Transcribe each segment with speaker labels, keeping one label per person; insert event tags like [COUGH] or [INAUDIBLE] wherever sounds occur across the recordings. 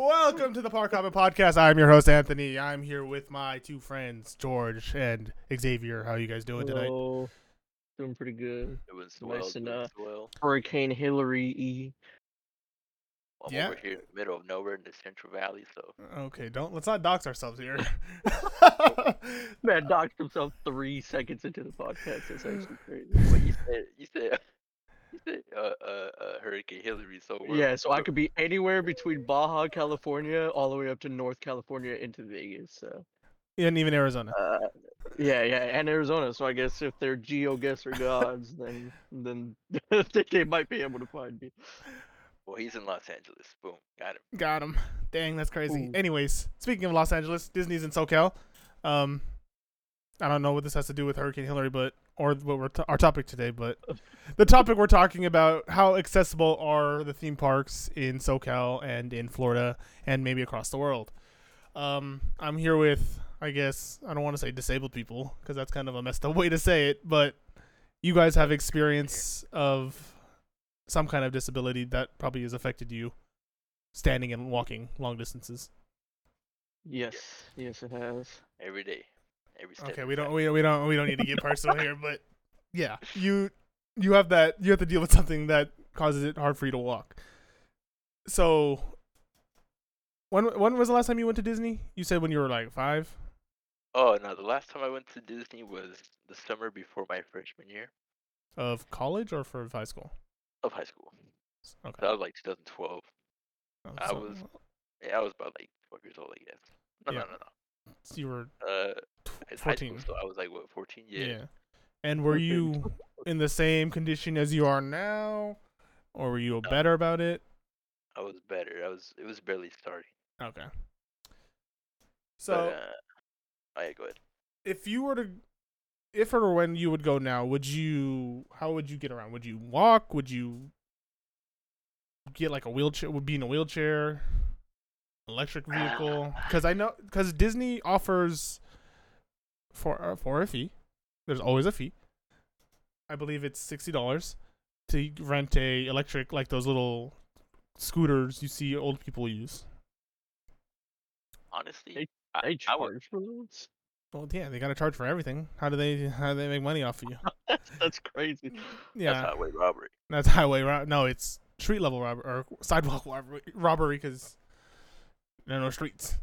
Speaker 1: Welcome to the Park Hoppin' Podcast. I'm your host Anthony. I'm here with my two friends, George and Xavier. How you guys doing tonight?
Speaker 2: Doing pretty good.
Speaker 3: It was
Speaker 2: Nice
Speaker 3: well,
Speaker 2: and, uh,
Speaker 3: well.
Speaker 2: Hurricane Hilary E.
Speaker 3: I'm
Speaker 1: yeah.
Speaker 3: over here in the middle of nowhere in the Central Valley, so
Speaker 1: Okay, don't let's not dox ourselves here.
Speaker 2: Man [LAUGHS] docked himself three seconds into the podcast. That's actually crazy.
Speaker 3: what you said, you said, you said, [LAUGHS] uh, uh, uh Hurricane Hilary. So we're,
Speaker 2: Yeah, so I
Speaker 3: we're-
Speaker 2: could be anywhere between Baja, California, all the way up to North California into Vegas. So, Yeah
Speaker 1: and even Arizona.
Speaker 2: uh, yeah, yeah, and Arizona. So I guess if they're GeoGuessr gods, then then [LAUGHS] they, they might be able to find me.
Speaker 3: Well, he's in Los Angeles. Boom, got him.
Speaker 1: Got him. Dang, that's crazy.
Speaker 2: Ooh.
Speaker 1: Anyways, speaking of Los Angeles, Disney's in SoCal. Um, I don't know what this has to do with Hurricane Hilary, but or what we're t- our topic today, but the topic we're talking about how accessible are the theme parks in SoCal and in Florida and maybe across the world. Um, I'm here with, I guess, I don't want to say disabled people because that's kind of a messed up way to say it, but you guys have experience of some kind of disability that probably has affected you standing and walking long distances.
Speaker 2: Yes, yes, it has.
Speaker 3: Every day, every step.
Speaker 1: Okay, we don't we, we don't we don't need to get [LAUGHS] personal here, but yeah, you you have that you have to deal with something that causes it hard for you to walk. So when when was the last time you went to Disney? You said when you were like 5?
Speaker 3: Oh no, the last time I went to Disney was the summer before my freshman year
Speaker 1: Of college or for high school?
Speaker 3: of high school.
Speaker 1: Okay.
Speaker 3: That was like 2012.
Speaker 1: Oh,
Speaker 3: I
Speaker 1: so-
Speaker 3: was- Yeah, I was about like 12 years old, I guess. No,
Speaker 1: Yeah.
Speaker 3: no, no, no.
Speaker 1: so you were
Speaker 3: Uh, it's
Speaker 1: 14.
Speaker 3: school, so I was like what 14? Yeah.
Speaker 1: yeah. And were you in the same condition as you are now or were you
Speaker 3: No.
Speaker 1: better about it?
Speaker 3: I was better. I was. It was barely starting.
Speaker 1: Okay.
Speaker 3: But,
Speaker 1: So
Speaker 3: uh, oh yeah, go ahead.
Speaker 1: if you were to if or when you would go now would you how would you get around would you walk would you get like a wheelchair would be in a wheelchair electric vehicle [SIGHS] because i know because disney offers for uh, for a fee there's always a fee i believe it's $60 to rent a electric like those little scooters you see old people use
Speaker 3: Honestly,
Speaker 2: They- They
Speaker 3: I
Speaker 2: charge for those.
Speaker 1: well yeah they gotta charge for everything how do they how do they make money off of you [LAUGHS]
Speaker 2: That's, that's crazy.
Speaker 1: yeah
Speaker 3: That's highway robbery.
Speaker 1: That's highway ro- No, it's street level robbery or sidewalk [LAUGHS] robbery robbery because there are no streets.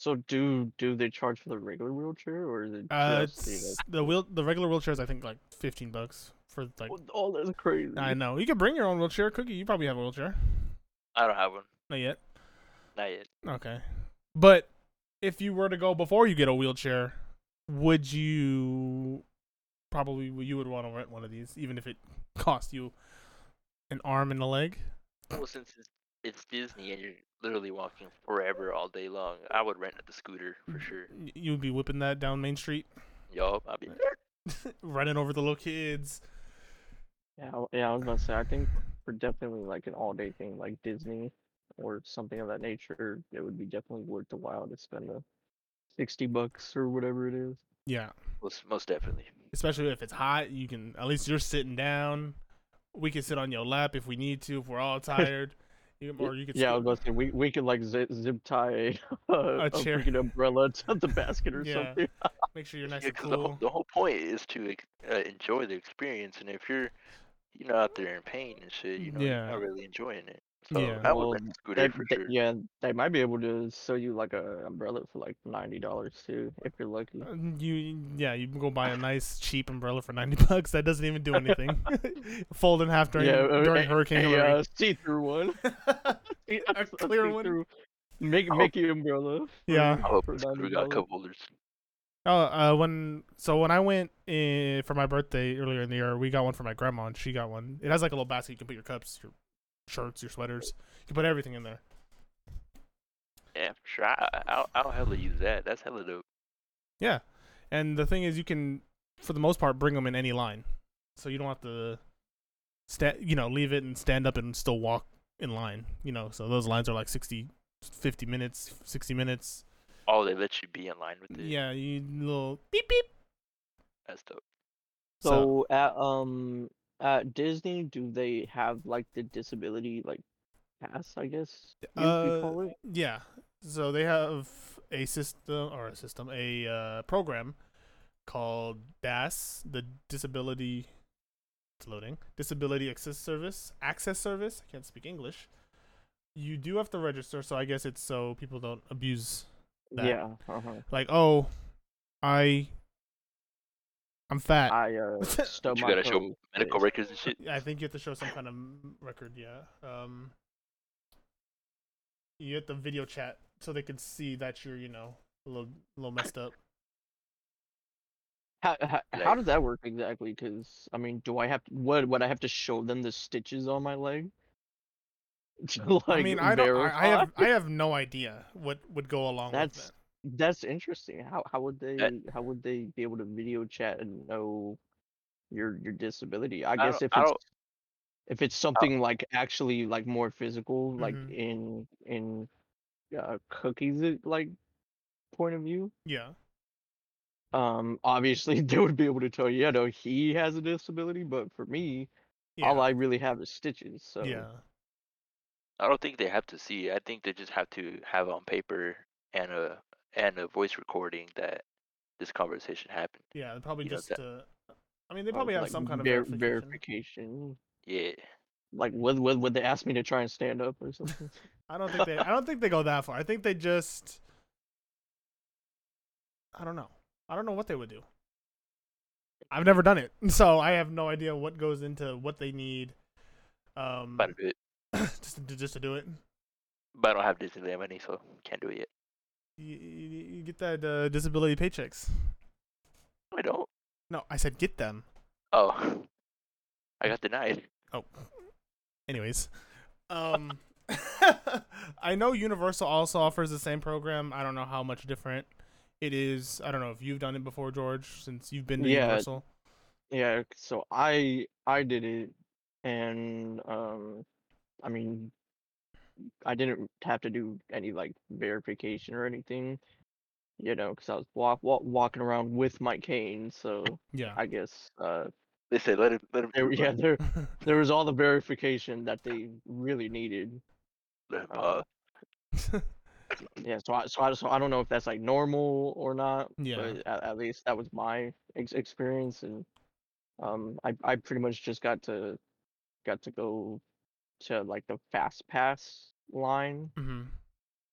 Speaker 2: So do do they charge for the regular wheelchair or is it
Speaker 1: Uh,
Speaker 2: just the,
Speaker 1: the wheel the regular wheelchairs I think like fifteen bucks for like.
Speaker 2: like, oh that's crazy.
Speaker 1: I know you can bring your own wheelchair. Cookie, you probably have a wheelchair.
Speaker 3: I don't have one.
Speaker 1: Not yet.
Speaker 3: Not yet.
Speaker 1: Okay, but if you were to go before you get a wheelchair, would you probably you would want to rent one of these even if it [LAUGHS] cost you an arm and a leg?
Speaker 3: Well, since it's, it's Disney and you're literally walking forever all day long, I would rent the scooter for sure.
Speaker 1: You would be whipping that down Main Street,
Speaker 3: Yup, I'd be. [LAUGHS]
Speaker 1: running over the little kids.
Speaker 2: Yeah, yeah, I was gonna say I think for definitely like an all day thing like Disney or something of that nature, it would be definitely worth the while to spend the sixty bucks or whatever it is.
Speaker 1: Yeah,
Speaker 3: Most, most definitely.
Speaker 1: especially if it's hot, you can at least you're sitting down. We can sit on your lap if we need to. If we're all [LAUGHS] tired, you, or you could.
Speaker 2: Yeah, I was
Speaker 1: scoot-
Speaker 2: about to say we we could like zip, zip tie [LAUGHS] a, a,
Speaker 1: chair.
Speaker 2: freaking umbrella [LAUGHS] to the basket or
Speaker 1: Yeah.
Speaker 2: something. [LAUGHS]
Speaker 1: make sure you're nice
Speaker 3: Yeah,
Speaker 1: and
Speaker 3: 'cause the, whole,
Speaker 1: cool.
Speaker 3: the whole point is to uh, enjoy the experience, and if you're, you know, out there in pain and shit, you know,
Speaker 1: Yeah.
Speaker 3: you're not really enjoying it. So
Speaker 1: Yeah.
Speaker 3: I would
Speaker 2: Well,
Speaker 3: rent a scooter
Speaker 2: They,
Speaker 3: for
Speaker 2: they-
Speaker 3: sure.
Speaker 2: yeah, they might be able to sell you like a umbrella for like ninety dollars too, if you're lucky.
Speaker 1: Uh, You yeah, you can go buy a nice cheap umbrella for ninety [LAUGHS] bucks. That doesn't even do anything. [LAUGHS] [LAUGHS] Fold in half during
Speaker 2: yeah, uh,
Speaker 1: during
Speaker 2: a,
Speaker 1: Hurricane
Speaker 2: a,
Speaker 1: Hilary.
Speaker 2: uh, see-through one.
Speaker 1: a clear one.
Speaker 2: see-through Mickey. Mickey umbrella. for-
Speaker 1: Yeah.
Speaker 3: I hope
Speaker 2: for
Speaker 3: the scooter got
Speaker 2: $90.
Speaker 3: cup holders.
Speaker 1: Oh, uh, when so when I went in for my birthday earlier in the year, we got one for my grandma, and she got one. It has like a little basket you can put your cups, your shirts, your sweaters. You can put everything in there.
Speaker 3: Yeah, for sure. I, I- I'll, I'll hella use that. That's hella dope.
Speaker 1: Yeah, and the thing is, you can, for the most part, bring them in any line, so you don't have to, sta- you know, leave it and stand up and still walk in line. You know, so those lines are like 60, 50 minutes, sixty minutes.
Speaker 3: Oh, they let you be in line with it.
Speaker 1: Yeah, you little beep beep.
Speaker 3: That's dope.
Speaker 2: So at um at Disney, do they have like the disability like pass, I guess. You,
Speaker 1: Uh,
Speaker 2: call it.
Speaker 1: Yeah. So they have a system or a system, a uh, program called DAS, the Disability. It's loading. Disability Access Service. Access Service. I can't speak English. You do have to register, so I guess it's so people don't abuse that.
Speaker 2: Yeah. Uh-huh.
Speaker 1: like, oh, I, I'm fat.
Speaker 2: I uh [LAUGHS] stubbed
Speaker 3: You
Speaker 2: my
Speaker 3: gotta show medical records and shit.
Speaker 1: I think you have to show some kind of record. Yeah. Um. You have to video chat so they can see that you're, you know, a little, a little messed up.
Speaker 2: How, how, how does that work exactly? Because I mean, do I have to, what would I have to show them the stitches on my leg? To, [LAUGHS] like,
Speaker 1: I mean, I don't. I, I have. I have no idea what would go along with
Speaker 2: That's
Speaker 1: that.
Speaker 2: That's interesting. How how would they
Speaker 3: That-
Speaker 2: how would they be able to video chat and know your your disability? I
Speaker 3: don't-
Speaker 2: guess if
Speaker 3: I
Speaker 2: it's
Speaker 3: don't-
Speaker 2: if it's something like actually like more physical, like
Speaker 1: Mhm.
Speaker 2: in in uh, cookies uh, like point of view,
Speaker 1: Yeah.
Speaker 2: um, obviously [LAUGHS] they would be able to tell you, yeah, no, he has a disability, but for me,
Speaker 1: Yeah.
Speaker 2: all I really have is stitches. So
Speaker 1: yeah.
Speaker 3: I don't think they have to see. I think they just have to have on paper and a and a voice recording that this conversation happened.
Speaker 1: Yeah. Probably
Speaker 3: You know,
Speaker 1: just.
Speaker 3: that-
Speaker 1: Uh, I mean, they
Speaker 2: uh,
Speaker 1: probably have
Speaker 2: like,
Speaker 1: some kind of
Speaker 2: ver-
Speaker 1: verification.
Speaker 2: verification.
Speaker 3: Yeah.
Speaker 2: Like, would, would would they ask me to try and stand up or something? [LAUGHS]
Speaker 1: I don't think they. I don't think they go that far. I think they just. I don't know. I don't know what they would do. I've never done it, [LAUGHS] so I have no idea what goes into what they need. Um,
Speaker 3: About to do it. [CLEARS THROAT]
Speaker 1: just to, just to do it.
Speaker 3: But I don't have Disneyland money, so can't do it yet.
Speaker 1: You, you, you get that uh, disability paychecks.
Speaker 3: I don't.
Speaker 1: No, I said get them.
Speaker 3: Oh. I got denied.
Speaker 1: Oh. Anyways, um, [LAUGHS] [LAUGHS] I know Universal also offers the same program. I don't know how much different it is. I don't know if you've done it before, George, since you've been to
Speaker 2: Yeah.
Speaker 1: Universal.
Speaker 2: Yeah, so I I did it, and um, I mean, I didn't have to do any like verification or anything, you know, because I was walk, walk walking around with my cane, so
Speaker 1: Yeah.
Speaker 2: I guess uh,
Speaker 3: They said let him let him
Speaker 2: there yeah
Speaker 3: it. [LAUGHS]
Speaker 2: there there [LAUGHS] was all the verification that they really needed. Uh,
Speaker 3: uh, [LAUGHS]
Speaker 2: Yeah, so I so I so I don't know if that's like normal or not,
Speaker 1: Yeah.
Speaker 2: but at, at least that was my ex- experience, and um, I I pretty much just got to got to go to like the fast pass line
Speaker 1: hmm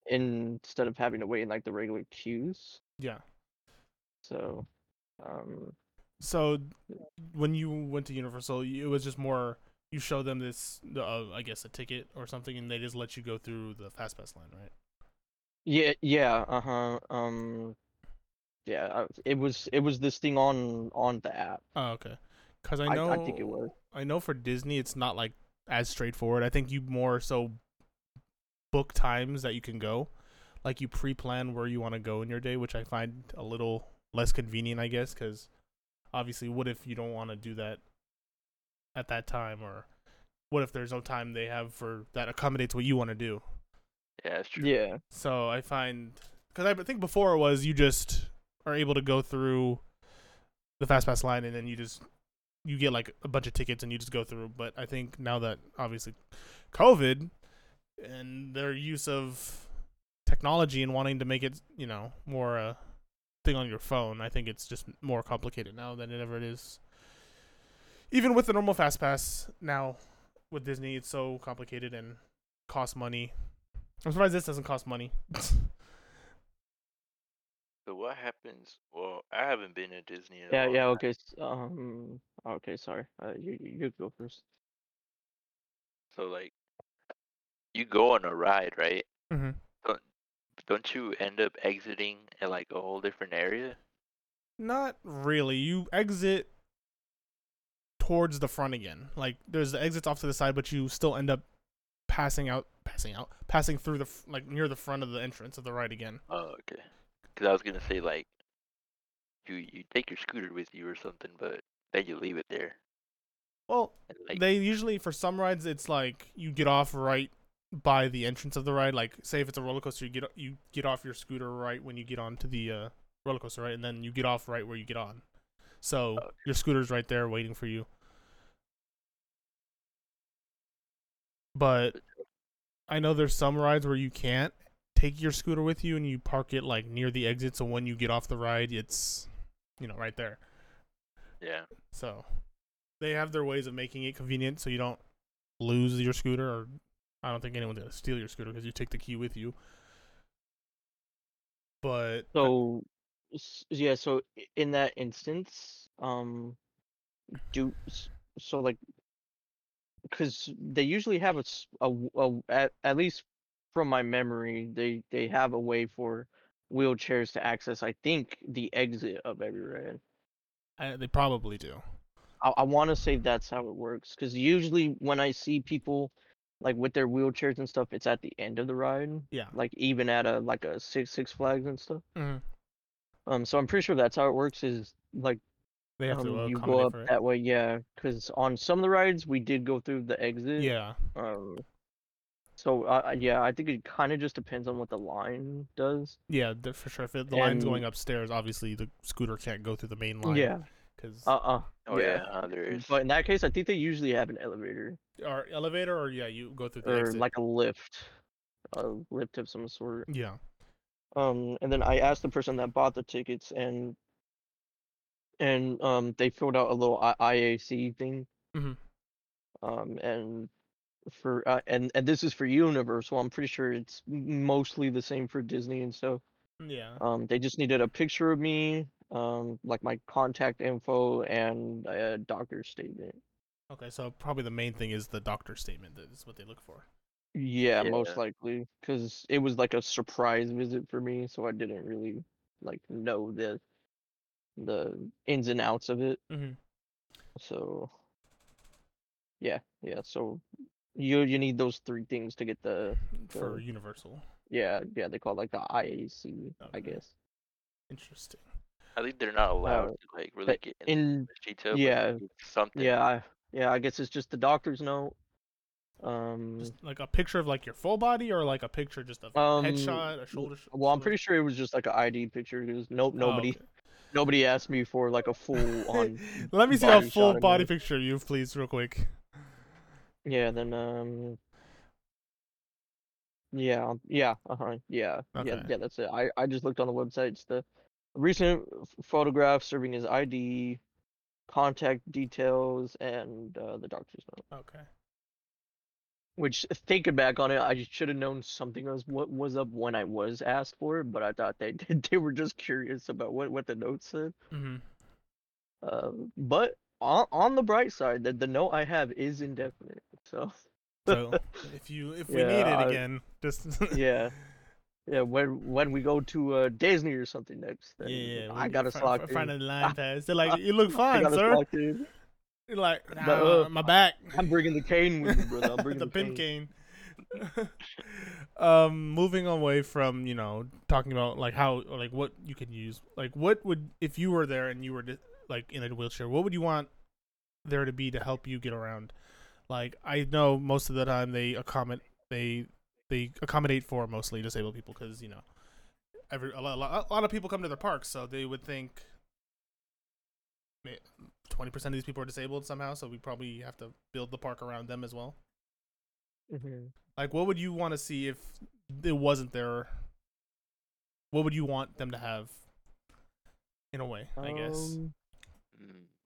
Speaker 2: instead of having to wait in like the regular queues.
Speaker 1: Yeah.
Speaker 2: So, um,
Speaker 1: So when you went to Universal, it was just more you show them this, uh, I guess, a ticket or something, and they just let you go through the fast pass line, right?
Speaker 2: yeah, yeah, uh huh, um, yeah, it was it was this thing on on the app.
Speaker 1: Oh, okay. Because I
Speaker 2: I,
Speaker 1: know
Speaker 2: I think it was.
Speaker 1: I know for Disney, it's not like as straightforward. I think you more so book times that you can go, like you pre-plan where you want to go in your day, which I find a little less convenient, I guess. Because obviously, what if you don't want to do that at that time, or what if there's no time they have for that accommodates what you want to do?
Speaker 3: yeah, that's true.
Speaker 2: Yeah,
Speaker 1: So I find because I think before it was you just are able to go through the fast pass line and then you just you get like a bunch of tickets and you just go through. But I think now that obviously COVID and their use of technology and wanting to make it you know more a thing on your phone, I think it's just more complicated now than it ever is. Even with the normal fast pass now with Disney, it's so complicated and costs money. I'm surprised this doesn't cost money. [LAUGHS]
Speaker 3: So what happens? Well, I haven't been to Disney. In a
Speaker 2: yeah,
Speaker 3: long
Speaker 2: yeah. Okay, s- um, okay, sorry. Uh, you you you go first.
Speaker 3: So like, you go on a ride, right?
Speaker 1: mm-hmm.
Speaker 3: Don't don't you end up exiting at like a whole different area?
Speaker 1: Not really. You exit towards the front again. Like there's the exits off to the side, but you still end up passing out, passing out, passing through the f- like near the front of the entrance of the ride again.
Speaker 3: Oh, okay. Because I was gonna say like, you you take your scooter with you or something, but then you leave it there.
Speaker 1: Well,
Speaker 3: And, like,
Speaker 1: they usually for some rides it's like you get off right by the entrance of the ride. Like say if it's a roller coaster, you get you get off your scooter right when you get onto the uh, roller coaster, right, and then you get off right where you get on. So
Speaker 3: Okay.
Speaker 1: your scooter's right there waiting for you. But I know there's some rides where you can't take your scooter with you and you park it like near the exit so when you get off the ride it's you know right there.
Speaker 3: Yeah.
Speaker 1: So they have their ways of making it convenient so you don't lose your scooter or I don't think anyone's gonna steal your scooter because you take the key with you. But
Speaker 2: So, yeah. So in that instance, um, do so like, because they usually have a, s- a w- a w- at, at least from my memory, they they have a way for wheelchairs to access. I think the exit of every ride.
Speaker 1: I, they probably do.
Speaker 2: I, I want to say that's how it works because usually when I see people like with their wheelchairs and stuff, it's at the end of the ride.
Speaker 1: Yeah.
Speaker 2: Like even at a like a Six Six Flags and stuff.
Speaker 1: Mhm.
Speaker 2: Um, so I'm pretty sure that's how it works. Is like
Speaker 1: They have
Speaker 2: um,
Speaker 1: to
Speaker 2: you go up that way, yeah. Because on some of the rides we did go through the exit.
Speaker 1: Yeah.
Speaker 2: Um. So uh, uh, yeah, I think it kind of just depends on what the line does.
Speaker 1: Yeah, the- for sure. If it, the line's
Speaker 2: And-
Speaker 1: going upstairs, obviously the scooter can't go through the main line.
Speaker 2: Yeah.
Speaker 1: Because
Speaker 2: Uh uh
Speaker 3: Oh yeah, uh, there is.
Speaker 2: But in that case, I think they usually have an elevator
Speaker 1: or elevator, or yeah, you go through the
Speaker 2: or
Speaker 1: exit.
Speaker 2: like a lift, a lift of some sort.
Speaker 1: yeah.
Speaker 2: Um, and then I asked the person that bought the tickets, and and um, they filled out a little I- IAC thing.
Speaker 1: Mhm.
Speaker 2: Um, and for uh, and and this is for Universal. I'm pretty sure it's mostly the same for Disney and so.
Speaker 1: Yeah.
Speaker 2: Um, they just needed a picture of me, um, like my contact info and a doctor's statement.
Speaker 1: Okay, so probably the main thing is the doctor's statement. That is what they look for.
Speaker 2: Yeah, most likely, because it was like a surprise visit for me, so I didn't really like know the the ins and outs of it.
Speaker 1: Mm-hmm.
Speaker 2: So yeah, yeah. So you you need those three things to get the
Speaker 1: For Universal.
Speaker 2: yeah yeah they call it like the IAC I guess.
Speaker 1: Interesting.
Speaker 3: I think they're not allowed
Speaker 2: Uh,
Speaker 3: to like really get
Speaker 2: in
Speaker 3: into detail.
Speaker 2: yeah,
Speaker 3: it's something.
Speaker 2: yeah I, yeah I guess it's just the doctor's note. Um,
Speaker 1: Just like a picture of like your full body, or like a picture just of a
Speaker 2: Um,
Speaker 1: headshot, a shoulder. sh-
Speaker 2: well, I'm pretty sure it was just like an ID picture. Because nope,
Speaker 1: Oh,
Speaker 2: nobody
Speaker 1: okay.
Speaker 2: nobody asked me for like a full [LAUGHS] on.
Speaker 1: Let me see a full body
Speaker 2: me.
Speaker 1: picture of you, please, real quick.
Speaker 2: Yeah, then um. Yeah, yeah, uh huh, yeah, yeah,
Speaker 1: Okay.
Speaker 2: yeah. That's it. I I just looked on the website. It's the recent photograph serving as ID, contact details, and uh, the doctor's note.
Speaker 1: Okay.
Speaker 2: Which thinking back on it, I should have known something was what was up when I was asked for it, but I thought they did [LAUGHS] they were just curious about what what the note said.
Speaker 1: Mm-hmm.
Speaker 2: Um, but on on the bright side, the the note I have is indefinite. So
Speaker 1: So [LAUGHS] if you if we
Speaker 2: Yeah,
Speaker 1: need it again, just [LAUGHS]
Speaker 2: yeah, yeah. When when we go to uh, Disney or something next, then
Speaker 1: yeah,
Speaker 2: I got a
Speaker 1: fi-
Speaker 2: slot.
Speaker 1: fi- Find a line [LAUGHS] pass. They're like, you look fine, sir. You're like, nah,
Speaker 2: uh,
Speaker 1: my back.
Speaker 2: I'm bringing the cane with me, brother. I'm bringing
Speaker 1: the
Speaker 2: the,
Speaker 1: pin
Speaker 2: cane.
Speaker 1: cane. um, moving away from you know talking about like how like what you can use, like what would if you were there and you were di- like in a wheelchair, what would you want there to be to help you get around? Like I know most of the time they accommodate they they accommodate for mostly disabled people because you know every a lot, a lot of people come to their parks, so they would think twenty percent of these people are disabled somehow, so we probably have to build the park around them as well.
Speaker 2: Mhm.
Speaker 1: Like, what would you want to see if it wasn't there? What would you want them to have? In a way, I guess,
Speaker 2: Um,
Speaker 3: Mm.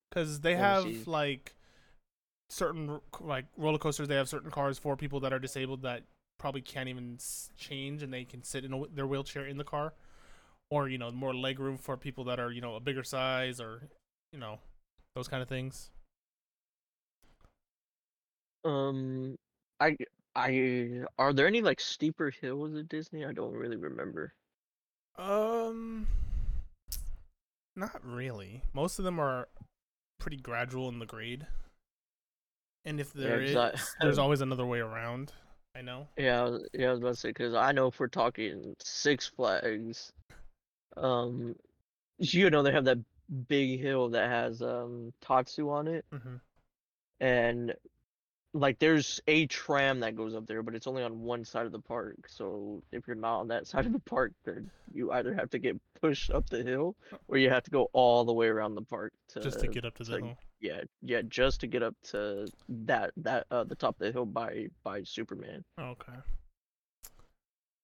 Speaker 1: Because they have like certain like roller coasters. They have certain cars for people that are disabled that probably can't even change, and they can sit in a, their wheelchair in the car, or you know, more leg room for people that are you know a bigger size, or you know, those kind of things.
Speaker 2: um, I I are there any like steeper hills at Disney? I don't really remember.
Speaker 1: Um, not really. Most of them are pretty gradual in the grade, and if
Speaker 2: Yeah,
Speaker 1: is,
Speaker 2: I- [LAUGHS]
Speaker 1: there's always another way around. I know.
Speaker 2: Yeah, I was- yeah, I was about to say because I know if we're talking Six Flags, um, you know they have that big hill that has um Tatsu on it,
Speaker 1: hmm
Speaker 2: and like there's a tram that goes up there, but it's only on one side of the park. So if you're not on that [LAUGHS] side of the park, then you either have to get pushed up the hill, or you have to go all the way around the park to
Speaker 1: Just to get up to the hill.
Speaker 2: yeah, yeah, just to get up to that that uh the top of the hill by by Superman.
Speaker 1: Okay.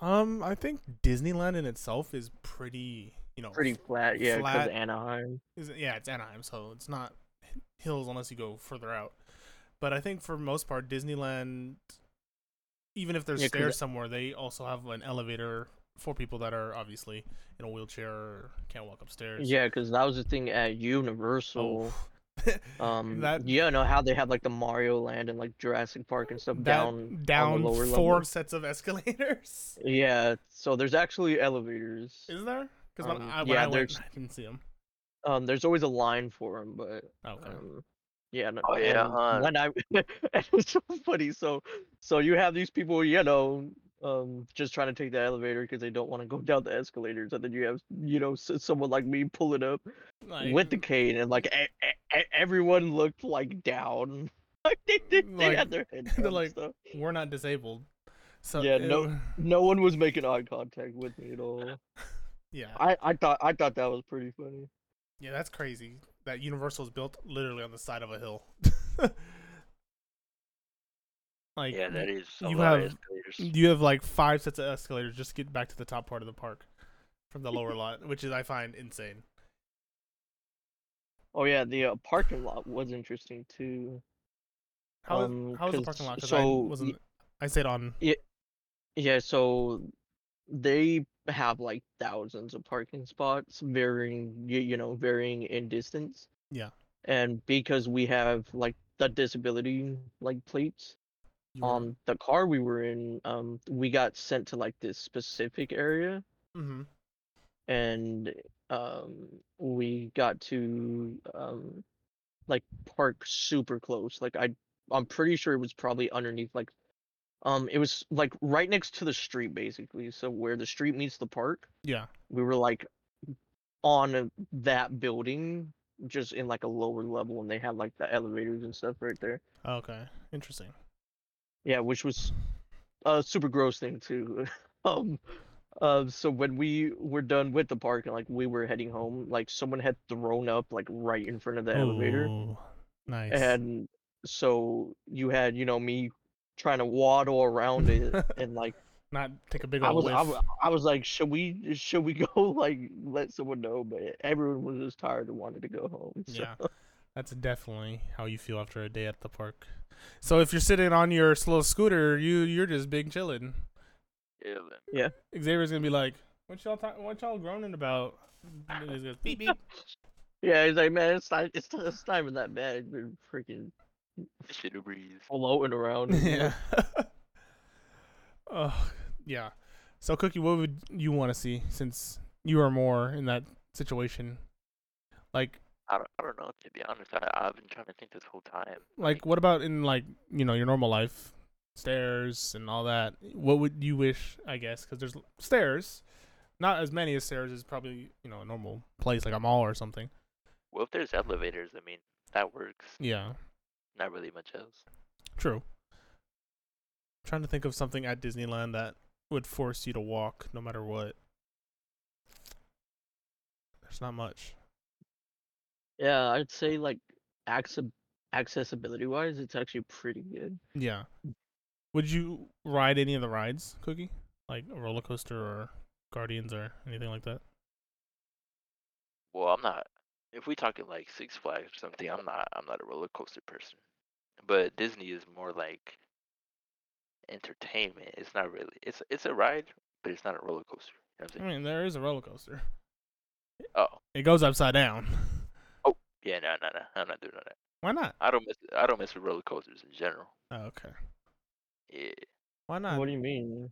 Speaker 1: Um, I think Disneyland in itself is pretty, you know,
Speaker 2: Pretty flat, yeah, because. Anaheim.
Speaker 1: is yeah, it's Anaheim, so it's not hills unless you go further out. But I think for most part, Disneyland, even if there's
Speaker 2: Yeah,
Speaker 1: stairs somewhere, they also have an elevator for people that are obviously in a wheelchair or can't walk upstairs.
Speaker 2: Yeah, because that was the thing at Universal.
Speaker 1: Oh. [LAUGHS]
Speaker 2: Um,
Speaker 1: That-
Speaker 2: you know how they have like the Mario Land and like Jurassic Park and stuff down
Speaker 1: down
Speaker 2: lower
Speaker 1: four
Speaker 2: level.
Speaker 1: sets of [LAUGHS] escalators.
Speaker 2: Yeah, so there's actually elevators.
Speaker 1: Is there? Because when
Speaker 2: Um, yeah,
Speaker 1: I went, I didn't see them.
Speaker 2: Um, there's always a line for them, but
Speaker 1: Okay.
Speaker 2: um, yeah. No,
Speaker 3: Oh, yeah,
Speaker 2: and
Speaker 3: huh.
Speaker 2: When I, [LAUGHS] it's so funny. So, so you have these people, you know, um, just trying to take the elevator because they don't want to go down the escalators, and then you have, you know, someone like me pulling up
Speaker 1: Like,
Speaker 2: with the cane, and like e- e- everyone looked like down, [LAUGHS] like they they, they
Speaker 1: Like,
Speaker 2: had their head [LAUGHS]
Speaker 1: they're
Speaker 2: down
Speaker 1: like-
Speaker 2: stuff.
Speaker 1: we're not disabled. So
Speaker 2: Yeah,
Speaker 1: it
Speaker 2: no- No one was making eye contact with me at all.
Speaker 1: yeah,
Speaker 2: I, I thought I thought that was pretty funny.
Speaker 1: yeah, that's crazy. That Universal is built literally on the side of a hill. [LAUGHS] like
Speaker 3: Yeah, that is
Speaker 1: you have- you have like five sets of escalators just to get back to the top part of the park from the lower [LAUGHS] lot, which is I find insane.
Speaker 2: Oh yeah, the uh, parking lot was interesting too.
Speaker 1: How,
Speaker 2: Um,
Speaker 1: how is the parking lot?
Speaker 2: so
Speaker 1: I wasn't. I stayed on.
Speaker 2: Yeah, Yeah, so they have like thousands of parking spots, varying you, you know varying in distance.
Speaker 1: Yeah.
Speaker 2: And because we have like the disability like plates, um, the car we were in, um, we got sent to like this specific area,
Speaker 1: Mm-hmm.
Speaker 2: and um, we got to um, like park super close. Like I, I'm pretty sure it was probably underneath like, um, it was like right next to the street basically. So where the street meets the park,
Speaker 1: Yeah.
Speaker 2: we were like on that building, just in like a lower level, and they had like the elevators and stuff right there.
Speaker 1: Okay. Interesting.
Speaker 2: Yeah, which was a super gross thing too. [LAUGHS] um, uh, so when we were done with the park and like we were heading home, like someone had thrown up like right in front of the elevator,
Speaker 1: Nice.
Speaker 2: and so you had you know me trying to waddle around it [LAUGHS] and like
Speaker 1: Not take a big
Speaker 2: I
Speaker 1: old
Speaker 2: was I,
Speaker 1: whiff.
Speaker 2: wa- I was like should we should we [LAUGHS] go like let someone know but everyone was just tired and wanted to go home so.
Speaker 1: Yeah, that's definitely how you feel after a day at the park. So if you're sitting on your slow scooter, you you're just big chilling.
Speaker 3: Yeah, man.
Speaker 1: Xavier's gonna be like, "What y'all ta- what y'all groaning about?" And he's goes, beep beep. [LAUGHS]
Speaker 2: yeah he's like man it's not it's, it's not even that bad we're freaking
Speaker 3: Shit to breathe.
Speaker 2: floating around
Speaker 1: yeah. [LAUGHS] oh yeah. So Cookie, what would you want to see since you are more in that situation? Like
Speaker 3: I don't, I don't know. To be honest, I, I've been trying to think this whole time.
Speaker 1: like what about in like you know your normal life stairs and all that what would you wish i guess because there's stairs not as many as stairs as probably you know a normal place like a mall or something
Speaker 3: Well, if there's elevators, I mean, that works.
Speaker 1: yeah
Speaker 3: Not really much else.
Speaker 1: true trying to think of something at disneyland that would force you to walk no matter what there's not much
Speaker 2: Yeah, I'd say like access accessibility wise, it's actually pretty good.
Speaker 1: yeah would you ride any of the rides cookie like a roller coaster or guardians or anything like that
Speaker 3: Well, I'm not. If we talking like Six Flags or something, I'm not. I'm not a roller coaster person. But Disney is more like entertainment. It's not really. It's it's a ride, but it's not a roller coaster. You know what I'm
Speaker 1: i mean there is a roller coaster
Speaker 3: Oh,
Speaker 1: It goes upside down.
Speaker 3: Oh yeah, no, no, no. I'm not doing all that.
Speaker 1: Why not?
Speaker 3: I don't miss I don't mess with roller coasters in general.
Speaker 1: Oh, okay.
Speaker 3: Yeah,
Speaker 1: Why not?
Speaker 2: What do you mean?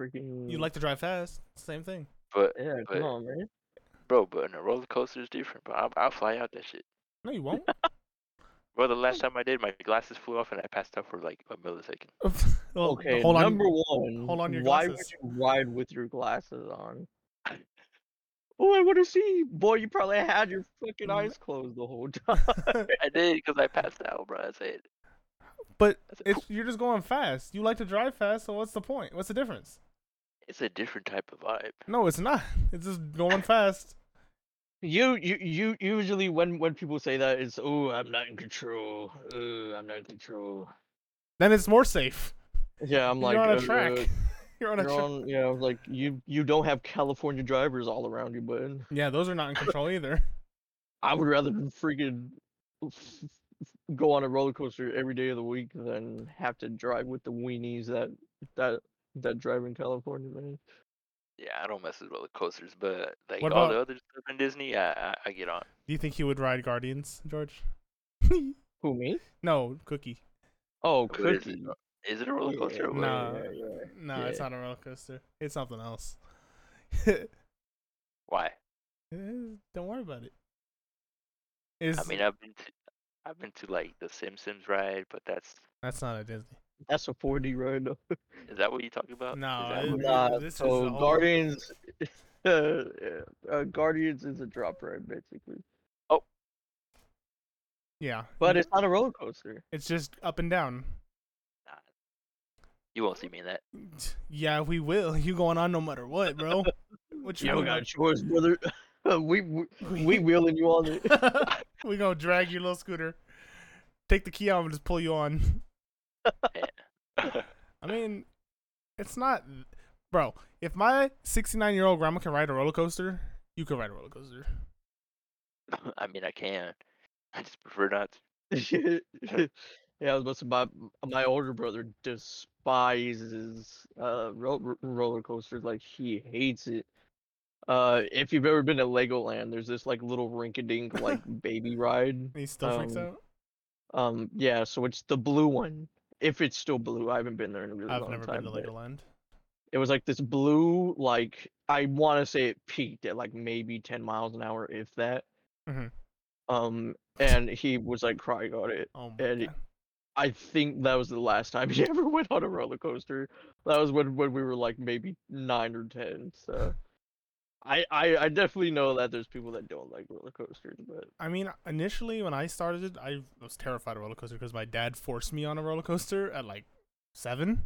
Speaker 2: Freaking
Speaker 1: you like to drive fast? Same thing.
Speaker 3: but
Speaker 2: Yeah,
Speaker 3: but-
Speaker 2: come on, man.
Speaker 3: Bro, but in a roller coaster is different. Bro, I'll, I'll fly out that shit.
Speaker 1: No, you won't. [LAUGHS]
Speaker 3: Bro, the last time I did, my glasses flew off and I passed out for like a millisecond. [LAUGHS]
Speaker 1: well,
Speaker 2: Okay,
Speaker 1: hold on.
Speaker 2: number one.
Speaker 1: hold on your
Speaker 2: why
Speaker 1: glasses.
Speaker 2: would you ride with your glasses on? Oh, I want to see. Boy, you probably had your fucking
Speaker 1: Mm.
Speaker 2: eyes closed the whole [LAUGHS] time.
Speaker 3: I did because I passed out, bro. I said,
Speaker 1: But
Speaker 3: I said
Speaker 1: it's you're just going fast. You like to drive fast, so what's the point? What's the difference?
Speaker 3: It's a different type of vibe.
Speaker 1: No, it's not. [LAUGHS] It's just going [LAUGHS] fast.
Speaker 2: You, you, you. Usually, when when people say that, it's oh, I'm not in control. Oh, I'm not in control.
Speaker 1: Then it's more safe.
Speaker 2: Yeah, I'm like
Speaker 1: you're on a
Speaker 2: uh,
Speaker 1: track. [LAUGHS] You're on a
Speaker 2: You're
Speaker 1: trip.
Speaker 2: on, you know, like you you don't have California drivers all around you, but
Speaker 1: Yeah, those are not in control either.
Speaker 2: I would rather freaking go on a roller coaster every day of the week than have to drive with the weenies that that that drive in California, man.
Speaker 3: Yeah, I don't mess with roller coasters, but like
Speaker 1: What
Speaker 3: all
Speaker 1: about-
Speaker 3: the other stuff in Disney, I, I I get on.
Speaker 1: Do you think he would ride Guardians, George?
Speaker 2: Who me? [LAUGHS]
Speaker 1: no, Cookie.
Speaker 2: Oh,
Speaker 3: What is it?
Speaker 2: Cookie.
Speaker 3: Is it a roller coaster? or what?
Speaker 1: Nah.
Speaker 2: Yeah, yeah.
Speaker 1: No, it's
Speaker 2: Yeah.
Speaker 1: not a roller coaster. It's something else.
Speaker 3: Why? [LAUGHS]
Speaker 1: Eh, Don't worry about it. It's,
Speaker 3: I mean, I've been to I've been to like the Simpsons ride, but that's
Speaker 1: that's not a Disney.
Speaker 2: That's a 4D ride. though. [LAUGHS]
Speaker 3: is that what you're talking about? Is
Speaker 1: No,
Speaker 3: that
Speaker 1: it-
Speaker 3: what-
Speaker 2: Nah,
Speaker 1: this is
Speaker 2: so
Speaker 1: all-
Speaker 2: Guardians, uh, [LAUGHS] uh, Guardians is a drop ride basically, Oh.
Speaker 1: Yeah,
Speaker 2: but it's not a roller coaster.
Speaker 1: it's just up and down.
Speaker 3: Nah. You won't see me in that. [LAUGHS]
Speaker 1: Yeah, we will. You going on no matter what, bro? What you
Speaker 2: You don't
Speaker 1: mean?
Speaker 2: got a choice, brother. we we, we wheeling you on it.
Speaker 1: we gonna drag your little scooter, take the key out, and just pull you on. I mean, it's not, bro. If my 69 year old grandma can ride a roller coaster, you can ride a roller coaster. [LAUGHS]
Speaker 3: I mean, I can. I just prefer not. To. [LAUGHS]
Speaker 2: yeah, I was about to say my my older brother despises uh ro- roller coasters. Like he hates it. Uh, if you've ever been to Legoland, there's this like little rink-a-dink like [LAUGHS] baby ride.
Speaker 1: And he still freaks
Speaker 2: Um,
Speaker 1: out.
Speaker 2: Um, yeah, so it's the blue one. If it's still blue, I haven't been there in a really long time.
Speaker 1: I've
Speaker 2: long
Speaker 1: never
Speaker 2: time.
Speaker 1: been to
Speaker 2: but
Speaker 1: Legoland.
Speaker 2: It was like this blue, like I want to say it peaked at like maybe 10 miles an hour, if that.
Speaker 1: Mhm.
Speaker 2: Um, and he was like crying on it.
Speaker 1: Oh my
Speaker 2: and it-. I think that was the last time [LAUGHS] he ever went on a roller coaster. That was when when we were like maybe nine or ten. So. I, I, I definitely know that there's people that don't like roller coasters, but
Speaker 1: I mean, initially when I started, I was terrified of roller coaster because my dad forced me on a roller coaster at like seven.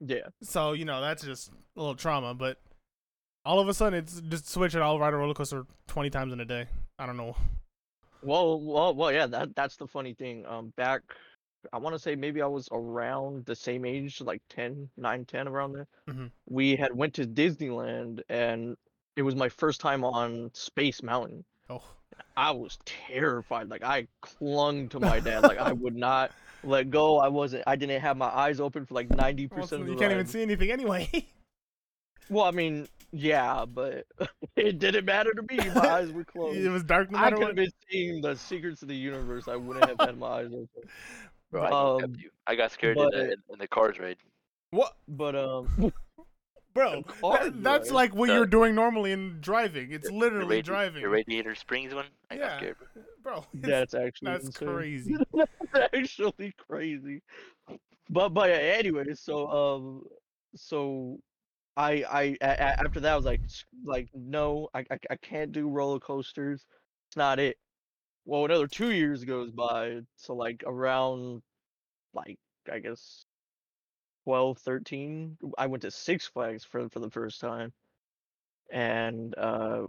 Speaker 2: yeah.
Speaker 1: So you know that's just a little trauma. But all of a sudden, it's just switch and I'll ride a roller coaster twenty times in a day. I don't know.
Speaker 2: Well, well, well, yeah. That that's the funny thing. Um, back, I want to say maybe I was around the same age, like 10, 9, 10, around there.
Speaker 1: Mhm.
Speaker 2: We had went to Disneyland, and it was my first time on Space Mountain.
Speaker 1: Oh,
Speaker 2: I was terrified. Like I clung to my dad. like I [LAUGHS] would not let go. I wasn't. I didn't have my eyes open for like ninety
Speaker 1: well,
Speaker 2: percent of the
Speaker 1: you can't even see anything anyway. [LAUGHS]
Speaker 2: Well, I mean, yeah, but [LAUGHS] it didn't matter to me. My eyes were closed.
Speaker 1: it was dark no
Speaker 2: I
Speaker 1: matter
Speaker 2: could have
Speaker 1: what.
Speaker 2: been seeing the secrets of the universe. I wouldn't have had my eyes open.
Speaker 3: Bro, I,
Speaker 2: Um,
Speaker 3: have you. I got scared in the, in, in the cars ride.
Speaker 1: What,
Speaker 2: But um,
Speaker 1: bro?
Speaker 2: car
Speaker 1: that- that's
Speaker 2: ride?
Speaker 1: like what
Speaker 3: The-
Speaker 1: you're doing normally in driving. It's
Speaker 3: The
Speaker 1: literally
Speaker 3: radi-
Speaker 1: driving,
Speaker 3: The Radiator Springs one. I
Speaker 1: Yeah.
Speaker 3: got bro.
Speaker 1: bro. [LAUGHS]
Speaker 2: that's actually
Speaker 1: that's
Speaker 2: insane.
Speaker 1: crazy. [LAUGHS]
Speaker 2: That's actually crazy. But but yeah, anyway, so um, so I I after that I was like like no, I, I I can't do roller coasters. It's not it. Well, another two years goes by, so like around like I guess 12, 13, I went to Six Flags for for the first time, and uh,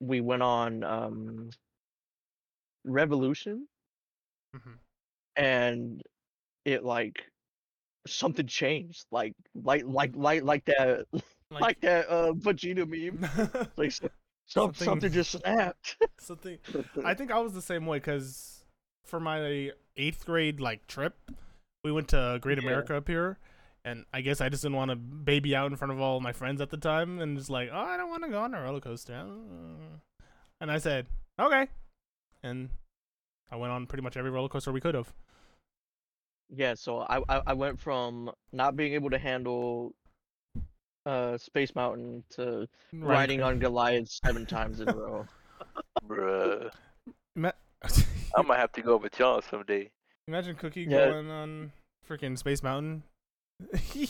Speaker 2: we went on um Revolution
Speaker 1: Mhm.
Speaker 2: and it like something changed like like like like like that [LAUGHS] like, that uh Vegeta meme [LAUGHS] like so,
Speaker 1: Something-
Speaker 2: something just snapped [LAUGHS]
Speaker 1: something. I think I was the same way because for my eighth grade like trip, we went to Great
Speaker 2: Yeah.
Speaker 1: America up here, and I guess I just didn't want to baby out in front of all my friends at the time, and just like, oh, I don't want to go on a roller coaster, uh." and I said, okay, and I went on pretty much every roller coaster we could have.
Speaker 2: yeah so I, I I went from not being able to handle uh Space Mountain to riding on Goliath seven times in a row [LAUGHS]
Speaker 3: Bruh.
Speaker 1: Ma- [LAUGHS]
Speaker 3: I might have to go with y'all someday.
Speaker 1: Imagine Cookie
Speaker 2: Yeah.
Speaker 1: going on freaking Space Mountain. He,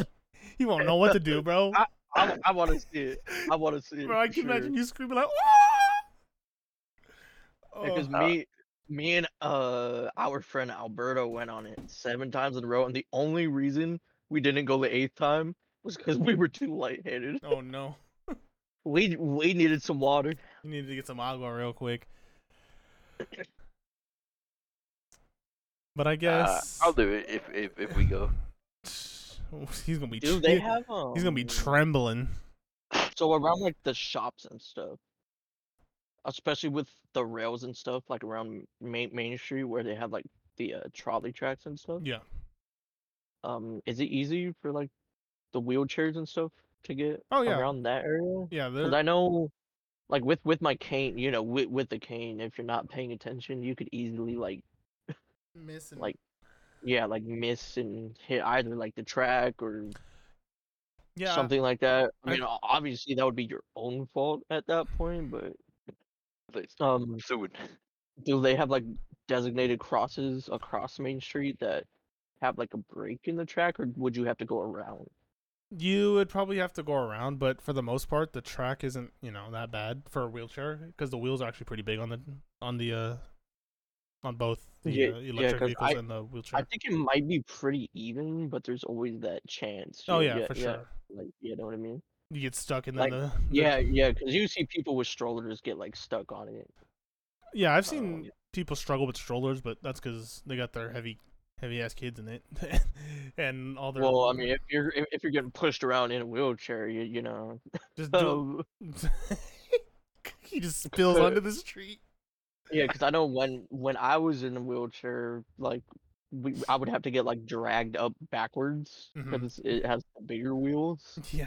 Speaker 1: he won't know what to do, bro.
Speaker 2: I- I, I want to see it I want to see it
Speaker 1: Bro, I can
Speaker 2: sure.
Speaker 1: imagine you screaming like,
Speaker 2: because
Speaker 1: Oh.
Speaker 2: me me and uh our friend Alberto went on it seven times in a row and the only reason we didn't go the eighth time was because we were too lightheaded
Speaker 1: oh no,
Speaker 2: we we needed some water
Speaker 1: you need to get some agua real quick. [COUGHS] But I
Speaker 3: Uh,
Speaker 1: guess
Speaker 3: I'll do it if if, if we go. [LAUGHS]
Speaker 1: He's gonna be.
Speaker 2: Do
Speaker 1: tr-
Speaker 2: they have um?
Speaker 1: He's gonna be trembling.
Speaker 2: So around like the shops and stuff, especially with the rails and stuff, like around Main Main Street where they have like the uh, trolley tracks and stuff.
Speaker 1: Yeah.
Speaker 2: Um, is it easy for like the wheelchairs and stuff to get
Speaker 1: Oh yeah.
Speaker 2: around that area?
Speaker 1: Yeah.
Speaker 2: Because I know, like with with my cane, you know, with with the cane, if you're not paying attention, you could easily like
Speaker 1: Missing.
Speaker 2: like- yeah, like miss and hit either like the track or
Speaker 1: yeah.
Speaker 2: something like that. I mean, obviously that would be your own fault at that point, but um,
Speaker 3: soon.
Speaker 2: do they have like designated crosses across Main Street that have like a break in the track, or would you have to go around?
Speaker 1: You would probably have to go around, but for the most part, the track isn't you know that bad for a wheelchair because the wheels are actually pretty big on the on the uh on both the
Speaker 2: Yeah-
Speaker 1: uh,
Speaker 2: yeah,
Speaker 1: vehicles
Speaker 2: I-
Speaker 1: and the wheelchair.
Speaker 2: I think it might be pretty even, but there's always that chance.
Speaker 1: oh
Speaker 2: you-
Speaker 1: yeah, for
Speaker 2: yeah,
Speaker 1: sure.
Speaker 2: Like, you know what I mean?
Speaker 1: You get stuck in
Speaker 2: Like,
Speaker 1: the, the
Speaker 2: Yeah, yeah, because you see people with strollers get like stuck on it.
Speaker 1: yeah. I've
Speaker 2: Oh,
Speaker 1: seen
Speaker 2: yeah.
Speaker 1: people struggle with strollers, but that's because they got their heavy heavy ass kids in it [LAUGHS] and all their.
Speaker 2: Well, I mean, if you're if, you're getting pushed around in a wheelchair, you you know,
Speaker 1: just [LAUGHS] do,
Speaker 2: um, [LAUGHS]
Speaker 1: he just spills onto the street.
Speaker 2: Yeah, [LAUGHS] because I know when when I was in a wheelchair, like we, I would have to get like dragged up backwards because it has bigger wheels.
Speaker 1: Yeah.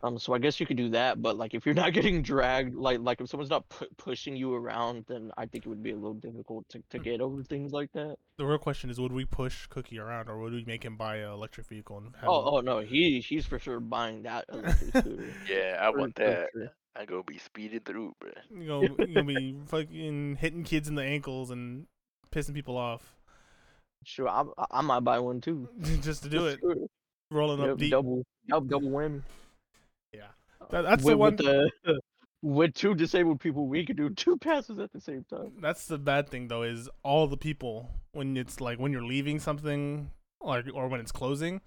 Speaker 2: Um, so I guess you could do that, but like if you're not [LAUGHS] getting dragged, like like if someone's not pu- pushing you around, then I think it would be a little difficult to, to
Speaker 1: Mm.
Speaker 2: get over things like that.
Speaker 1: The real question is, would we push Cookie around, or would we make him buy an electric vehicle and have him-
Speaker 2: Oh, oh no, he he's for sure buying that. [LAUGHS]
Speaker 3: Yeah, I want that.
Speaker 2: sure.
Speaker 3: I gonna be speeding through, bro.
Speaker 1: You know, you're gonna be fucking hitting kids in the ankles and pissing people off
Speaker 2: Sure, I I might buy one too. [LAUGHS]
Speaker 1: just to do it.
Speaker 2: Scooter.
Speaker 1: Rolling
Speaker 2: Yep,
Speaker 1: up deep.
Speaker 2: double, double, double whammy.
Speaker 1: Yeah, That- that's
Speaker 2: with,
Speaker 1: the one.
Speaker 2: With, the, uh, [LAUGHS] with two disabled people, we could do two passes at the same time.
Speaker 1: That's the bad thing though, is all the people when it's like when you're leaving something, like or when it's closing,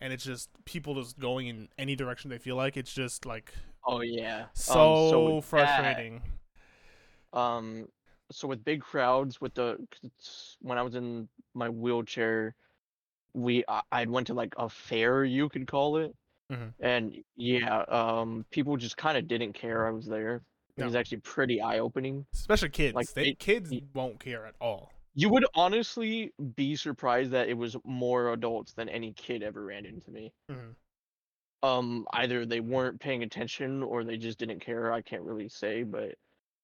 Speaker 1: and it's just people just going in any direction they feel like. It's just like
Speaker 2: Oh yeah,
Speaker 1: so,
Speaker 2: um, so with that,
Speaker 1: frustrating.
Speaker 2: um, so with big crowds, with the when I was in my wheelchair, we I, I went to like a fair, you could call it,
Speaker 1: Mhm.
Speaker 2: and yeah, um, people just kind of didn't care I was there. It
Speaker 1: No.
Speaker 2: was actually pretty eye opening.
Speaker 1: Especially kids.
Speaker 2: like,
Speaker 1: they,
Speaker 2: it-
Speaker 1: kids won't care at all.
Speaker 2: You would honestly be surprised that it was more adults than any kid ever ran into me.
Speaker 1: Mhm.
Speaker 2: Um, either they weren't paying attention or they just didn't care. I can't really say, but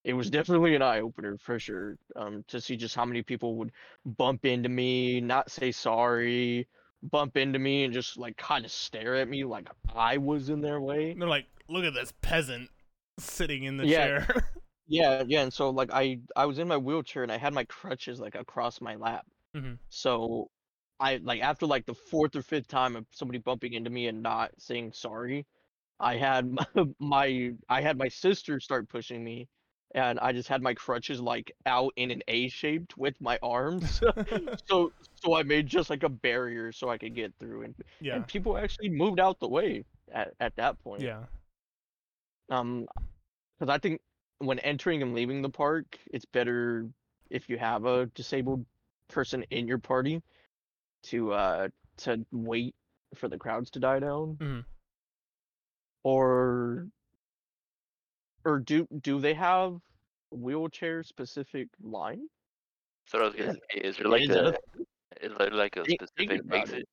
Speaker 2: it was definitely an eye opener for sure. Um, to see just how many people would bump into me, not say sorry, bump into me, and just like kind of stare at me like I was in their way.
Speaker 1: They're like, look at this peasant sitting in the
Speaker 2: Yeah.
Speaker 1: chair. [LAUGHS]
Speaker 2: Yeah, yeah, and so like I I was in my wheelchair and I had my crutches like across my lap.
Speaker 1: Mhm.
Speaker 2: So I like after like the fourth or fifth time of somebody bumping into me and not saying sorry, I had my, [LAUGHS] my I had my sister start pushing me and I just had my crutches like out in an A shaped with my arms. [LAUGHS] [LAUGHS] so so I made just like a barrier so I could get through and,
Speaker 1: yeah,
Speaker 2: and people actually moved out the way at, at that point.
Speaker 1: yeah,
Speaker 2: Um, because I think when entering and leaving the park, it's better if you have a disabled person in your party to uh to wait for the crowds to die down.
Speaker 1: Mhm.
Speaker 2: Or or do do they have wheelchair specific line?
Speaker 3: So I was gonna say, is there like
Speaker 2: Is
Speaker 3: a,
Speaker 2: a-
Speaker 3: is there like a specific exit?
Speaker 2: it.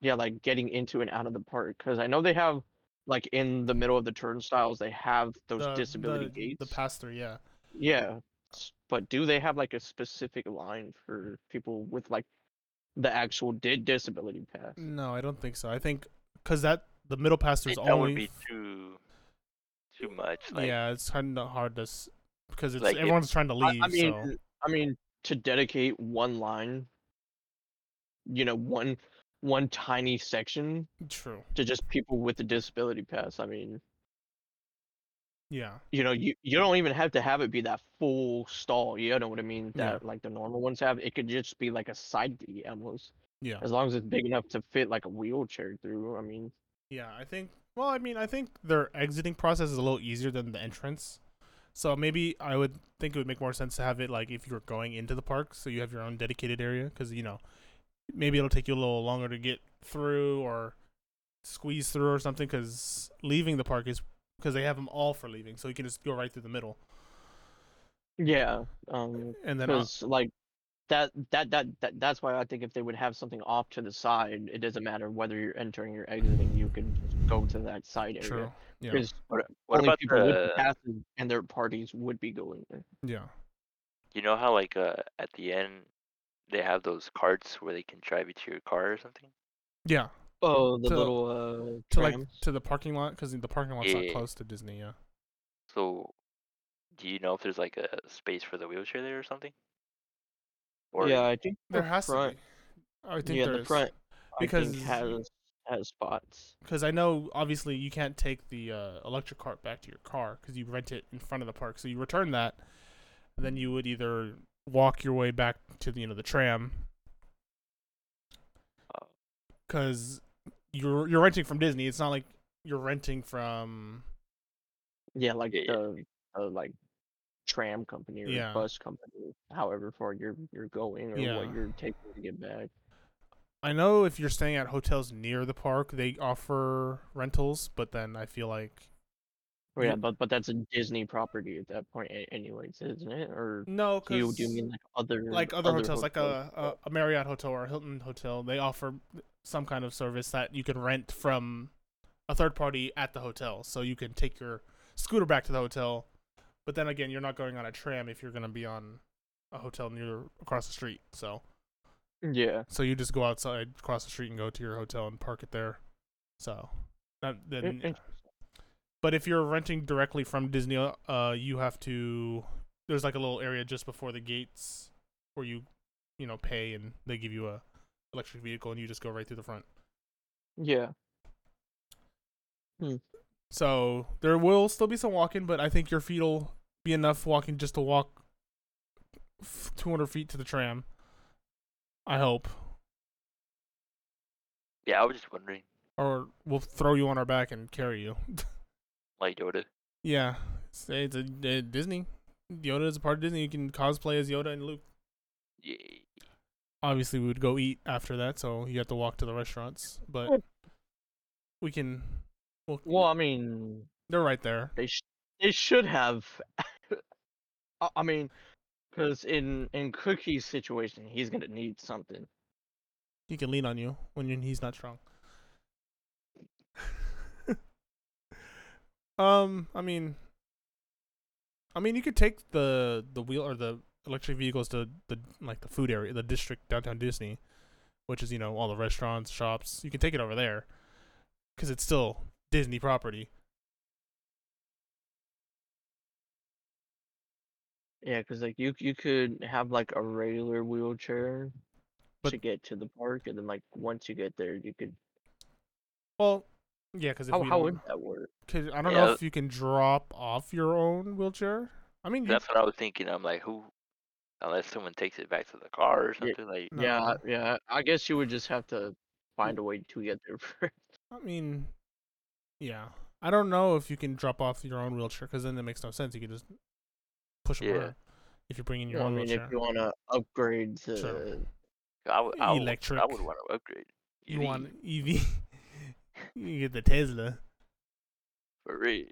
Speaker 2: Yeah, like getting into and out of the park. Because I know they have like in the middle of the turnstiles they have those
Speaker 1: the,
Speaker 2: disability
Speaker 1: the,
Speaker 2: gates.
Speaker 1: The pass through, yeah.
Speaker 2: Yeah, but do they have like a specific line for people with like the actual di- disability pass?
Speaker 1: No, I don't think so. I think because that the middle pass
Speaker 3: I
Speaker 1: through's
Speaker 3: think that
Speaker 1: only
Speaker 3: would be too too much. Like,
Speaker 1: yeah, it's kind of hard to s- because it's
Speaker 3: Like, if-
Speaker 1: everyone's trying to
Speaker 2: I,
Speaker 1: leave.
Speaker 2: I mean,
Speaker 1: so
Speaker 2: I mean to dedicate one line, you know, one one tiny section
Speaker 1: true.
Speaker 2: to just people with the disability pass. I mean,
Speaker 1: Yeah,
Speaker 2: you know, you you don't even have to have it be that full stall. You know what I mean?
Speaker 1: Yeah.
Speaker 2: That like the normal ones have. It could just be like a side gate almost,
Speaker 1: yeah,
Speaker 2: as long as it's big enough to fit like a wheelchair through. I mean.
Speaker 1: yeah. I think. Well, I mean, I think their exiting process is a little easier than the entrance. So maybe I would think it would make more sense to have it like if you were going into the park, so you have your own dedicated area, because you know maybe it'll take you a little longer to get through or squeeze through or something because leaving the park is because they have them all for leaving, so you can just go right through the middle.
Speaker 2: Yeah, um,
Speaker 1: And then uh,
Speaker 2: because like that, that that that that's why I think if they would have something off to the side, it doesn't matter whether you're entering or exiting. You can go to that side area.
Speaker 1: true. Yeah.
Speaker 2: Because
Speaker 3: What, what
Speaker 2: only
Speaker 3: about
Speaker 2: people with
Speaker 3: the?
Speaker 2: the passes and their parties would be going there.
Speaker 1: Yeah.
Speaker 3: You know how like uh at the end they have those carts where they can drive you to your car or something.
Speaker 1: Yeah.
Speaker 2: Oh, the
Speaker 1: To-
Speaker 2: little uh
Speaker 1: To like
Speaker 2: trams.
Speaker 1: to the parking lot because the parking lot's not
Speaker 3: Yeah.
Speaker 1: close to Disney. Yeah.
Speaker 3: So, do you know if there's like a space for the wheelchair there or something? Or
Speaker 2: yeah, I think
Speaker 1: There
Speaker 2: the
Speaker 1: has
Speaker 2: front,
Speaker 1: to be. I think
Speaker 2: yeah,
Speaker 1: there
Speaker 2: the
Speaker 1: is.
Speaker 2: front I think
Speaker 1: Because-
Speaker 2: has has spots.
Speaker 1: because I know obviously you can't take the uh, electric cart back to your car because you rent it in front of the park. So you return that, and then you would either walk your way back to the you know the tram
Speaker 3: Oh.
Speaker 1: because you're you're renting from Disney. It's not like you're renting from
Speaker 2: Yeah, like the like tram company or
Speaker 1: Yeah.
Speaker 2: bus company, however far you're you're going or
Speaker 1: Yeah.
Speaker 2: what you're taking to get back.
Speaker 1: I know if you're staying at hotels near the park, they offer rentals, but then I feel like oh,
Speaker 2: Well, yeah, but but that's a Disney property at that point, anyways, isn't it? Or
Speaker 1: no,
Speaker 2: do you do you mean like other
Speaker 1: like other, hotels, like
Speaker 2: hotels?
Speaker 1: a, a a Marriott hotel or a Hilton hotel, they offer some kind of service that you can rent from a third party at the hotel, so you can take your scooter back to the hotel. But then again, you're not going on a tram if you're gonna be on a hotel near across the street. So
Speaker 2: yeah,
Speaker 1: so you just go outside across the street and go to your hotel and park it there. So that then But if you're renting directly from Disney, uh, you have to. There's like a little area just before the gates where you, you know, pay and they give you a electric vehicle and you just go right through the front.
Speaker 2: yeah, hmm.
Speaker 1: So there will still be some walking, but I think your feet will be enough walking just to walk 200 feet to the tram. I hope,
Speaker 3: yeah, I was just wondering,
Speaker 1: or we'll throw you on our back and carry you. [LAUGHS]
Speaker 3: like Yoda.
Speaker 1: yeah, say it's a, a Disney. Yoda is a part of Disney. You can cosplay as Yoda and Luke.
Speaker 3: Yeah.
Speaker 1: Obviously we would go eat after that, so you have to walk to the restaurants. But we can. Well,
Speaker 2: Well, I mean,
Speaker 1: they're right there.
Speaker 2: they sh- they should have. [LAUGHS] I- I mean, because in in Cookie's situation, he's gonna need something.
Speaker 1: He can lean on you when you he's not strong. [LAUGHS] um, I mean, I mean, you could take the the wheel or the electric vehicles to the like the food area, the district downtown Disney, which is you know all the restaurants, shops. You can take it over there because it's still Disney property.
Speaker 2: Yeah, because like you you could have like a regular wheelchair
Speaker 1: But-
Speaker 2: to get to the park, and then like once you get there, you could.
Speaker 1: Well, yeah, because
Speaker 2: How
Speaker 1: we
Speaker 2: how would that work?
Speaker 1: Cause I don't know if you can drop off your own wheelchair. I mean, you,
Speaker 3: That's what I was thinking. I'm like, who? Unless someone takes it back to the car or
Speaker 2: Yeah.
Speaker 3: something like.
Speaker 1: No.
Speaker 2: Yeah, yeah. I guess you would just have to find mm. a way to get there [LAUGHS] first.
Speaker 1: I mean, yeah. I don't know if you can drop off your own wheelchair because then it makes no sense. You can just push them
Speaker 3: Yeah.
Speaker 1: over if you're bringing your
Speaker 2: I
Speaker 1: own
Speaker 2: mean,
Speaker 1: wheelchair.
Speaker 2: if you want to upgrade to,
Speaker 1: Sure.
Speaker 3: I would. Would,
Speaker 1: Electric.
Speaker 3: I would want to upgrade.
Speaker 1: you want EV, [LAUGHS] [LAUGHS] you get the Tesla.
Speaker 3: for real.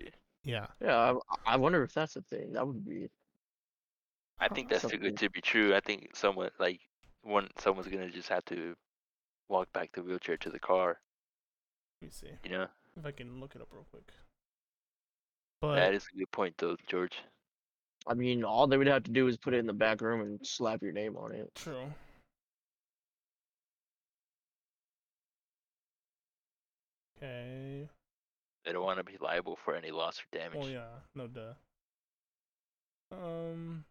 Speaker 1: Yeah,
Speaker 2: yeah, I, I wonder if that's a thing. That would be.
Speaker 3: I think that's too good to be true. I think someone like one someone's gonna just have to walk back the wheelchair to the car.
Speaker 1: let me see
Speaker 3: You know,
Speaker 1: if I can look it up real quick. But
Speaker 3: that is a good point though, George.
Speaker 2: I mean, all they would have to do is put it in the back room and slap your name on it.
Speaker 1: true. Okay.
Speaker 3: They don't want to be liable for any loss or damage.
Speaker 1: Oh yeah, no duh. Um.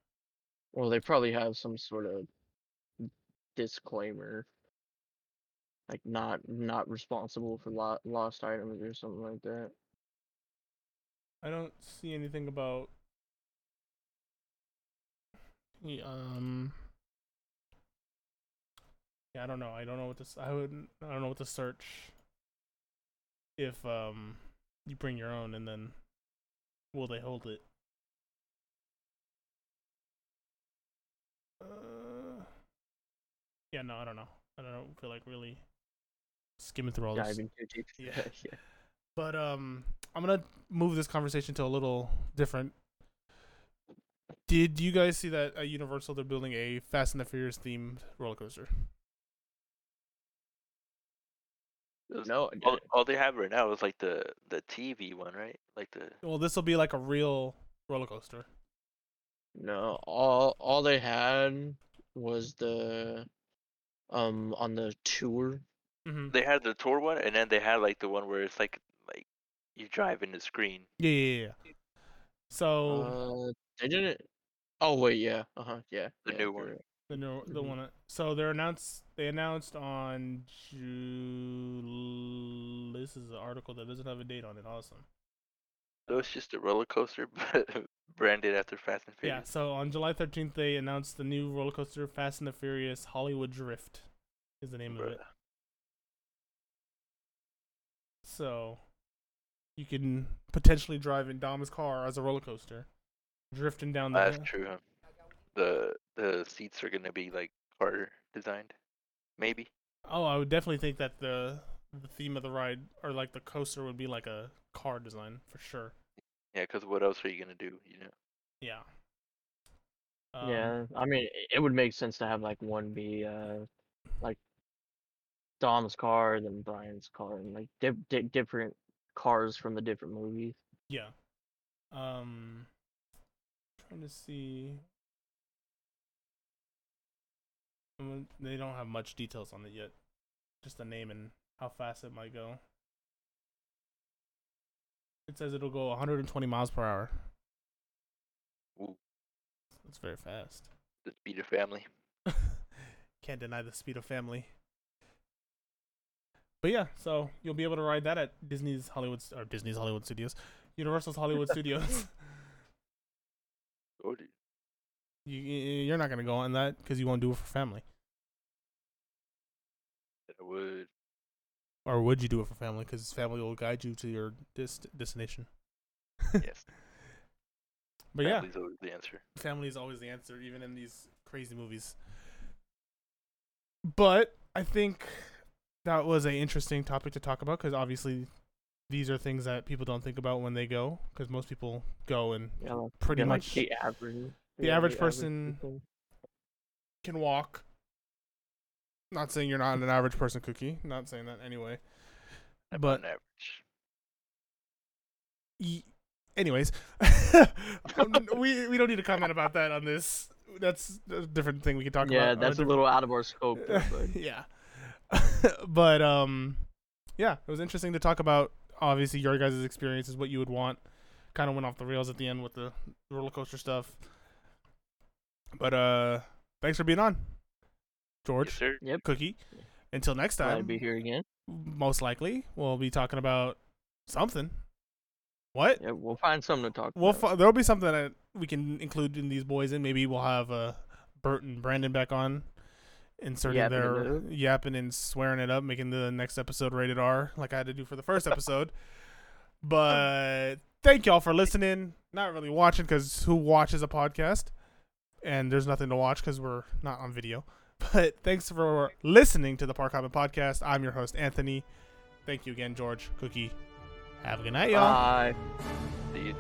Speaker 2: Well, they probably have some sort of disclaimer, like not not responsible for lo- lost items or something like that.
Speaker 1: I don't see anything about. Yeah, um. Yeah, I don't know. I don't know what this. I would. I don't know what to search. If um, you bring your own, and then, will they hold it? Uh. Yeah, no, I don't know. I don't feel like really skimming through all this.
Speaker 2: Diving too deep.
Speaker 1: Yeah. [LAUGHS]
Speaker 2: yeah.
Speaker 1: But um, I'm gonna move this conversation to a little different. Did you guys see that at Universal they're building a Fast and the Furious themed roller coaster?
Speaker 2: No,
Speaker 3: all, all they have right now is like the the TV one, right? Like the
Speaker 1: Well, this will be like a real roller coaster.
Speaker 2: No, all all they had was the um on the tour.
Speaker 1: Mm-hmm.
Speaker 3: they had the tour one, and then they had like the one where it's like like you drive in the screen.
Speaker 1: Yeah, yeah, yeah. So
Speaker 2: Uh, they didn't. Oh wait, yeah, uh huh, yeah.
Speaker 3: The
Speaker 2: yeah,
Speaker 3: new one.
Speaker 1: the new, the
Speaker 2: Mhm.
Speaker 1: one. So they're announced. They announced on June. This is an article that doesn't have a date on it. Awesome.
Speaker 3: So it's just a roller coaster, [LAUGHS] but branded after Fast and Furious. Yeah.
Speaker 1: So on July 13th, they announced the new roller coaster, Fast and the Furious Hollywood Drift, is the name of it. So you can potentially drive in Dom's car as a roller coaster, drifting down the.
Speaker 3: That's true. Huh? The the seats are gonna be like car designed, maybe.
Speaker 1: Oh, I would definitely think that the the theme of the ride or like the coaster would be like a car design for sure.
Speaker 3: Yeah, because what else are you gonna do? You know.
Speaker 1: Yeah. Um,
Speaker 2: yeah, I mean, it would make sense to have like one be uh like Dom's car, then Brian's car, and like di- di- different cars from the different movies.
Speaker 1: Yeah. Um. Trying to see. Um, They don't have much details on it yet. Just the name and how fast it might go. It says it'll go 120 miles per hour.
Speaker 3: Ooh,
Speaker 1: That's very fast.
Speaker 3: the speed of family. [LAUGHS]
Speaker 1: Can't deny the speed of family. But yeah, so you'll be able to ride that at Disney's Hollywood or Disney's Hollywood Studios, Universal's Hollywood [LAUGHS] Studios.
Speaker 3: Oh,
Speaker 1: you- you're not gonna go on that because you won't do it for family,
Speaker 3: I would.
Speaker 1: Or would you do it for family? Because family will guide you to your dest- destination.
Speaker 3: Yes. [LAUGHS]
Speaker 1: But yeah,
Speaker 3: Family's always the answer.
Speaker 1: family is always the answer, even in these crazy movies. But I think that was an interesting topic to talk about because obviously these are things that people don't think about when they go because most people go and
Speaker 2: Yeah, like,
Speaker 1: pretty
Speaker 2: yeah, like
Speaker 1: much
Speaker 2: the average.
Speaker 1: the
Speaker 2: yeah,
Speaker 1: average person-
Speaker 2: person.
Speaker 1: can walk. Not saying you're not an average person, Cookie. Not saying that anyway.
Speaker 3: I'm
Speaker 1: But
Speaker 3: on average.
Speaker 1: y- anyways, [LAUGHS] um, we we don't need to comment about that on this. That's a different thing we can talk about.
Speaker 2: Yeah, that's a
Speaker 1: different-
Speaker 2: little out of our scope. Though, [LAUGHS] but
Speaker 1: yeah. [LAUGHS] but um yeah, it was interesting to talk about obviously your guys' experiences, what you would want. Kind of went off the rails at the end with the roller coaster stuff. But uh thanks for being on. George,
Speaker 3: Yes, sir.
Speaker 2: Yep.
Speaker 1: Cookie. Until next
Speaker 2: glad to
Speaker 1: time,
Speaker 2: be here again.
Speaker 1: most likely we'll be talking about something. What?
Speaker 2: Yeah, we'll find something to talk
Speaker 1: We'll
Speaker 2: about.
Speaker 1: fi- there'll be something that we can include in these boys, and maybe we'll have uh, Bert and Brandon back on, inserting
Speaker 2: Yapping
Speaker 1: their
Speaker 2: up.
Speaker 1: yapping and swearing it up, making the next episode rated R, like I had to do for the first episode. [LAUGHS] but thank y'all for listening. Not really watching, because who watches a podcast? And there's nothing to watch because we're not on video. But thanks for listening to the Park Hoppin' Podcast. I'm your host, Anthony. Thank you again, George, Cookie. Have a good night, y'all.
Speaker 2: Bye.
Speaker 3: See you.